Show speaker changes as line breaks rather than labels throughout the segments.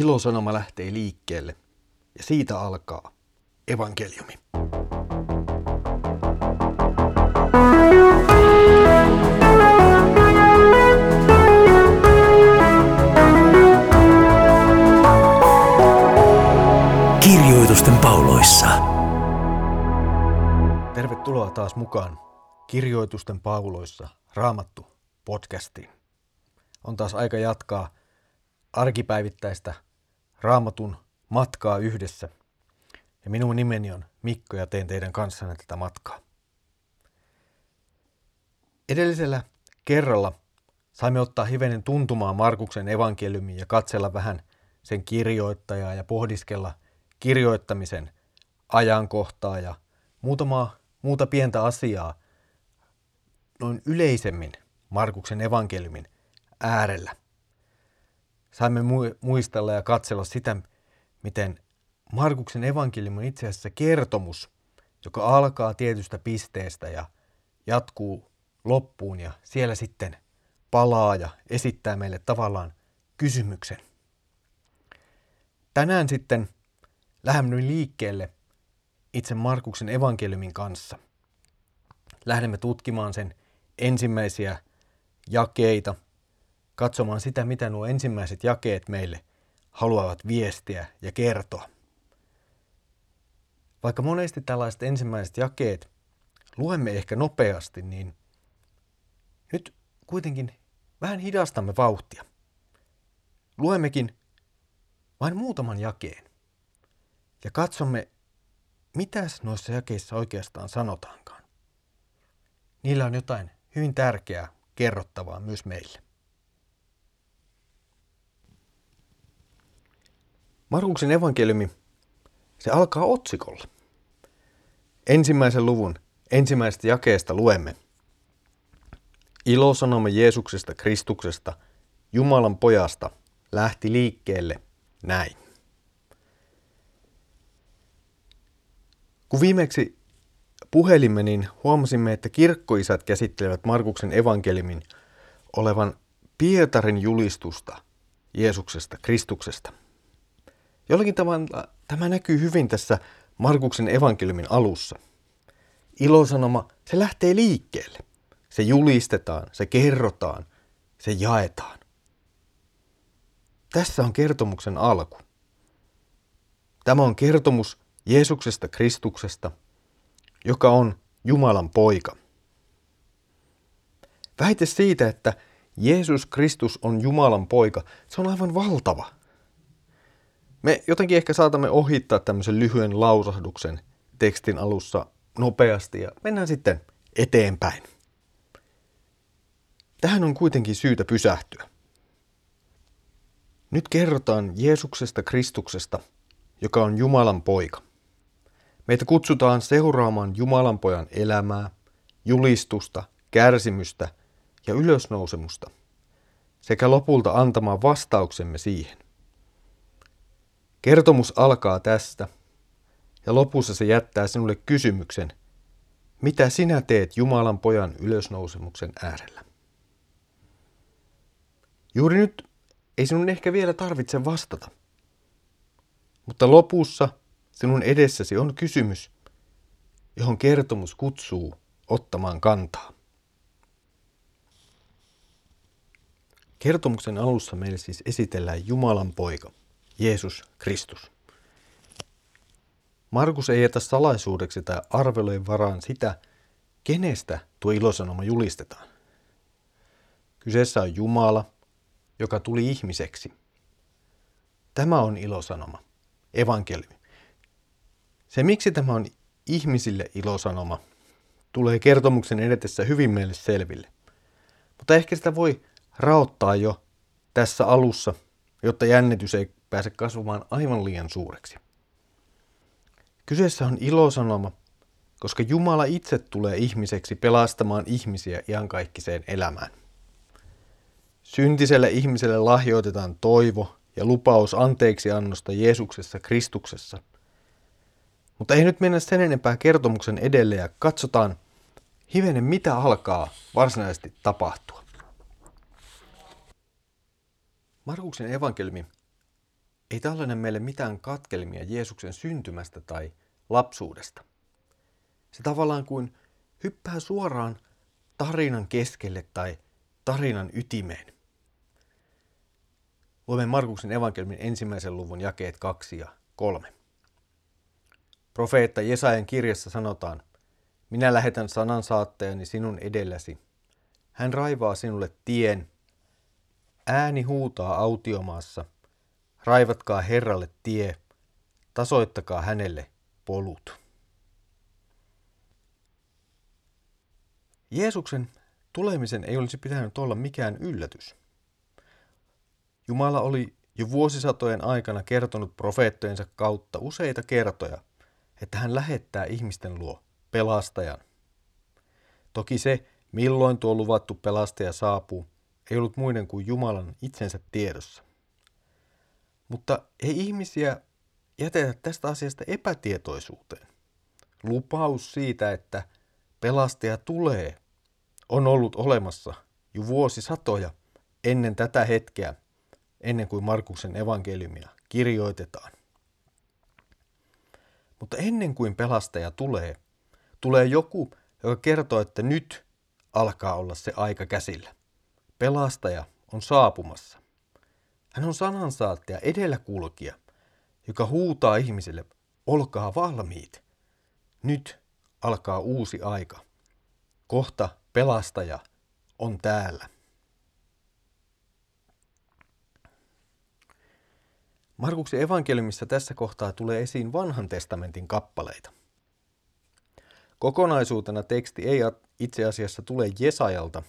ilosanoma lähtee liikkeelle ja siitä alkaa evankeliumi.
Kirjoitusten pauloissa.
Tervetuloa taas mukaan Kirjoitusten pauloissa Raamattu podcastiin. On taas aika jatkaa arkipäivittäistä Raamatun matkaa yhdessä. Ja minun nimeni on Mikko ja teen teidän kanssanne tätä matkaa. Edellisellä kerralla saimme ottaa hivenen tuntumaan Markuksen evankeliumiin ja katsella vähän sen kirjoittajaa ja pohdiskella kirjoittamisen ajankohtaa ja muutamaa muuta pientä asiaa noin yleisemmin Markuksen evankeliumin äärellä. Saimme muistella ja katsella sitä, miten Markuksen evankeliumi on itse asiassa kertomus, joka alkaa tietystä pisteestä ja jatkuu loppuun ja siellä sitten palaa ja esittää meille tavallaan kysymyksen. Tänään sitten lähdemme liikkeelle itse Markuksen evankeliumin kanssa. Lähdemme tutkimaan sen ensimmäisiä jakeita, katsomaan sitä, mitä nuo ensimmäiset jakeet meille haluavat viestiä ja kertoa. Vaikka monesti tällaiset ensimmäiset jakeet luemme ehkä nopeasti, niin nyt kuitenkin vähän hidastamme vauhtia. Luemmekin vain muutaman jakeen ja katsomme, mitä noissa jakeissa oikeastaan sanotaankaan. Niillä on jotain hyvin tärkeää kerrottavaa myös meille. Markuksen evankeliumi, se alkaa otsikolla. Ensimmäisen luvun ensimmäisestä jakeesta luemme. Ilosanoma Jeesuksesta Kristuksesta, Jumalan pojasta, lähti liikkeelle näin. Kun viimeksi puhelimme, niin huomasimme, että kirkkoisät käsittelevät Markuksen evankeliumin olevan Pietarin julistusta Jeesuksesta, Kristuksesta. Jollakin tavalla tämä näkyy hyvin tässä Markuksen evankeliumin alussa. Ilosanoma, se lähtee liikkeelle. Se julistetaan, se kerrotaan, se jaetaan. Tässä on kertomuksen alku. Tämä on kertomus Jeesuksesta Kristuksesta, joka on Jumalan poika. Väite siitä, että Jeesus Kristus on Jumalan poika, se on aivan valtava. Me jotenkin ehkä saatamme ohittaa tämmöisen lyhyen lausahduksen tekstin alussa nopeasti ja mennään sitten eteenpäin. Tähän on kuitenkin syytä pysähtyä. Nyt kerrotaan Jeesuksesta Kristuksesta, joka on Jumalan poika. Meitä kutsutaan seuraamaan Jumalan pojan elämää, julistusta, kärsimystä ja ylösnousemusta sekä lopulta antamaan vastauksemme siihen. Kertomus alkaa tästä ja lopussa se jättää sinulle kysymyksen, mitä sinä teet Jumalan pojan ylösnousemuksen äärellä? Juuri nyt ei sinun ehkä vielä tarvitse vastata. Mutta lopussa sinun edessäsi on kysymys, johon kertomus kutsuu ottamaan kantaa. Kertomuksen alussa meille siis esitellään Jumalan poika, Jeesus Kristus. Markus ei jätä salaisuudeksi tai arvelujen varaan sitä, kenestä tuo ilosanoma julistetaan. Kyseessä on Jumala, joka tuli ihmiseksi. Tämä on ilosanoma, evankeliumi. Se, miksi tämä on ihmisille ilosanoma, tulee kertomuksen edetessä hyvin meille selville. Mutta ehkä sitä voi raottaa jo tässä alussa, jotta jännitys ei pääse kasvamaan aivan liian suureksi. Kyseessä on ilosanoma, koska Jumala itse tulee ihmiseksi pelastamaan ihmisiä iankaikkiseen elämään. Syntiselle ihmiselle lahjoitetaan toivo ja lupaus anteeksi annosta Jeesuksessa Kristuksessa – mutta ei nyt mennä sen enempää kertomuksen edelle ja katsotaan hivenen mitä alkaa varsinaisesti tapahtua. Markuksen evankeliumi ei tällainen meille mitään katkelmia Jeesuksen syntymästä tai lapsuudesta. Se tavallaan kuin hyppää suoraan tarinan keskelle tai tarinan ytimeen. Luemme Markuksen evankeliumin ensimmäisen luvun jakeet kaksi ja kolme. Profeetta Jesajan kirjassa sanotaan, minä lähetän sanansaattajani sinun edelläsi. Hän raivaa sinulle tien. Ääni huutaa autiomaassa. Raivatkaa Herralle tie. Tasoittakaa hänelle polut. Jeesuksen tulemisen ei olisi pitänyt olla mikään yllätys. Jumala oli jo vuosisatojen aikana kertonut profeettojensa kautta useita kertoja, että hän lähettää ihmisten luo pelastajan. Toki se, milloin tuo luvattu pelastaja saapuu, ei ollut muiden kuin Jumalan itsensä tiedossa. Mutta ei ihmisiä jätetä tästä asiasta epätietoisuuteen. Lupaus siitä, että pelastaja tulee, on ollut olemassa jo vuosisatoja ennen tätä hetkeä, ennen kuin Markuksen evankeliumia kirjoitetaan. Mutta ennen kuin pelastaja tulee, tulee joku, joka kertoo, että nyt alkaa olla se aika käsillä. Pelastaja on saapumassa. Hän on sanansaattaja, edelläkulkija, joka huutaa ihmisille, olkaa valmiit. Nyt alkaa uusi aika. Kohta pelastaja on täällä. Markuksen evankeliumissa tässä kohtaa tulee esiin vanhan testamentin kappaleita. Kokonaisuutena teksti ei itse asiassa tule Jesajalta,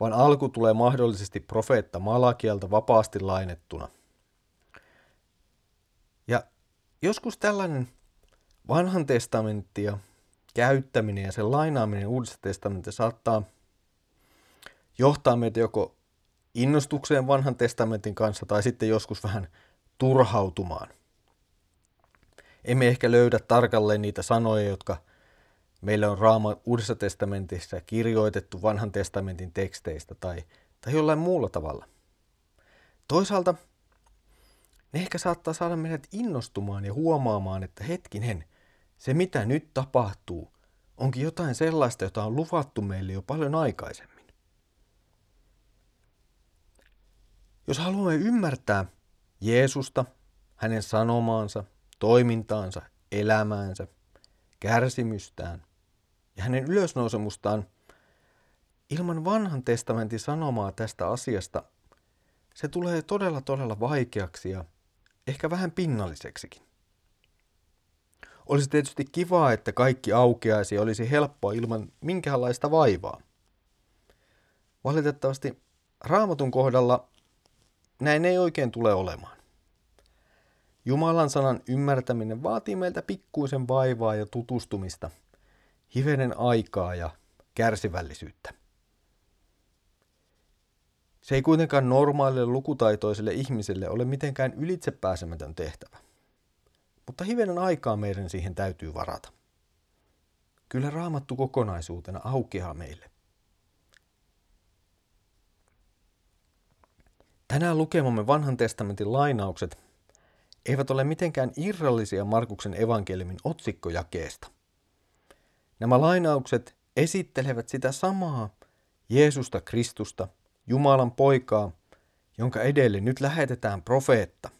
vaan alku tulee mahdollisesti profeetta Malakialta vapaasti lainettuna. Ja joskus tällainen vanhan testamenttia käyttäminen ja sen lainaaminen uudessa testamentissa saattaa johtaa meitä joko innostukseen vanhan testamentin kanssa tai sitten joskus vähän turhautumaan. Emme ehkä löydä tarkalleen niitä sanoja, jotka meillä on Raama Uudessa testamentissa kirjoitettu vanhan testamentin teksteistä tai, tai jollain muulla tavalla. Toisaalta ne ehkä saattaa saada meidät innostumaan ja huomaamaan, että hetkinen, se mitä nyt tapahtuu, onkin jotain sellaista, jota on luvattu meille jo paljon aikaisemmin. Jos haluamme ymmärtää Jeesusta, hänen sanomaansa, toimintaansa, elämäänsä, kärsimystään, ja hänen ylösnousemustaan ilman vanhan testamentin sanomaa tästä asiasta, se tulee todella todella vaikeaksi ja ehkä vähän pinnalliseksikin. Olisi tietysti kivaa, että kaikki aukeaisi ja olisi helppoa ilman minkäänlaista vaivaa. Valitettavasti raamatun kohdalla näin ei oikein tule olemaan. Jumalan sanan ymmärtäminen vaatii meiltä pikkuisen vaivaa ja tutustumista – hivenen aikaa ja kärsivällisyyttä. Se ei kuitenkaan normaalille lukutaitoiselle ihmiselle ole mitenkään ylitsepääsemätön tehtävä. Mutta hivenen aikaa meidän siihen täytyy varata. Kyllä raamattu kokonaisuutena aukeaa meille. Tänään lukemamme vanhan testamentin lainaukset eivät ole mitenkään irrallisia Markuksen evankeliumin otsikkojakeesta – Nämä lainaukset esittelevät sitä samaa Jeesusta Kristusta, Jumalan poikaa, jonka edelle nyt lähetetään profeetta.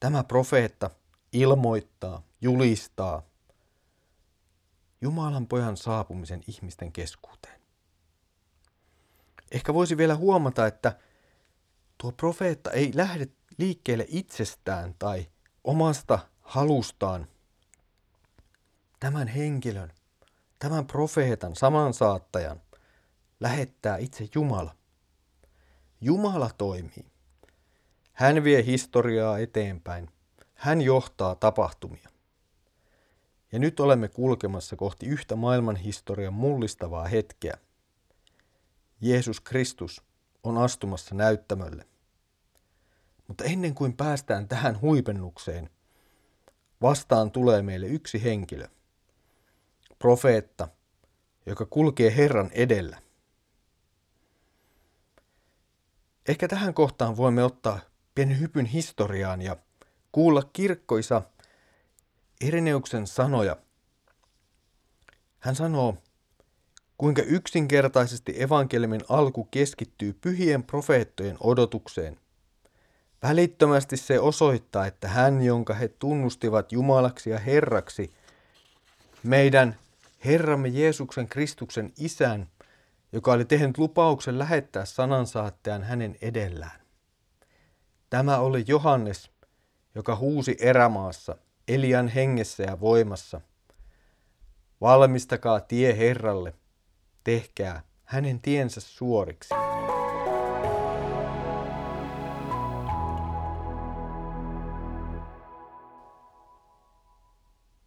Tämä profeetta ilmoittaa, julistaa Jumalan pojan saapumisen ihmisten keskuuteen. Ehkä voisi vielä huomata, että tuo profeetta ei lähde liikkeelle itsestään tai omasta halustaan – tämän henkilön, tämän profeetan, saattajan, lähettää itse Jumala. Jumala toimii. Hän vie historiaa eteenpäin. Hän johtaa tapahtumia. Ja nyt olemme kulkemassa kohti yhtä maailman historian mullistavaa hetkeä. Jeesus Kristus on astumassa näyttämölle. Mutta ennen kuin päästään tähän huipennukseen, vastaan tulee meille yksi henkilö – profeetta, joka kulkee Herran edellä. Ehkä tähän kohtaan voimme ottaa pienen hypyn historiaan ja kuulla kirkkoisa Ireneuksen sanoja. Hän sanoo, kuinka yksinkertaisesti evankeliumin alku keskittyy pyhien profeettojen odotukseen. Välittömästi se osoittaa, että hän, jonka he tunnustivat Jumalaksi ja Herraksi, meidän Herramme Jeesuksen Kristuksen isän, joka oli tehnyt lupauksen lähettää sanansaattajan hänen edellään. Tämä oli Johannes, joka huusi erämaassa, Elian hengessä ja voimassa. Valmistakaa tie Herralle, tehkää hänen tiensä suoriksi.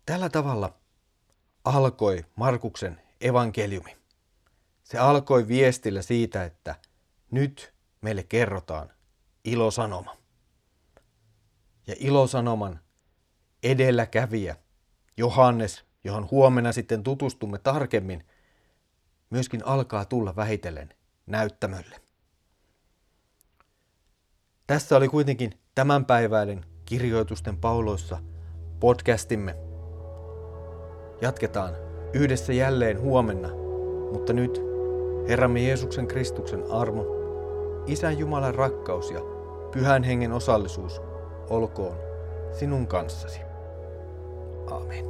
Tällä tavalla alkoi Markuksen evankeliumi. Se alkoi viestillä siitä, että nyt meille kerrotaan ilosanoma. Ja ilosanoman edelläkävijä Johannes, johon huomenna sitten tutustumme tarkemmin, myöskin alkaa tulla vähitellen näyttämölle. Tässä oli kuitenkin tämänpäiväinen kirjoitusten pauloissa podcastimme. Jatketaan yhdessä jälleen huomenna, mutta nyt Herramme Jeesuksen Kristuksen armo, Isän Jumalan rakkaus ja Pyhän Hengen osallisuus olkoon sinun kanssasi. Amen.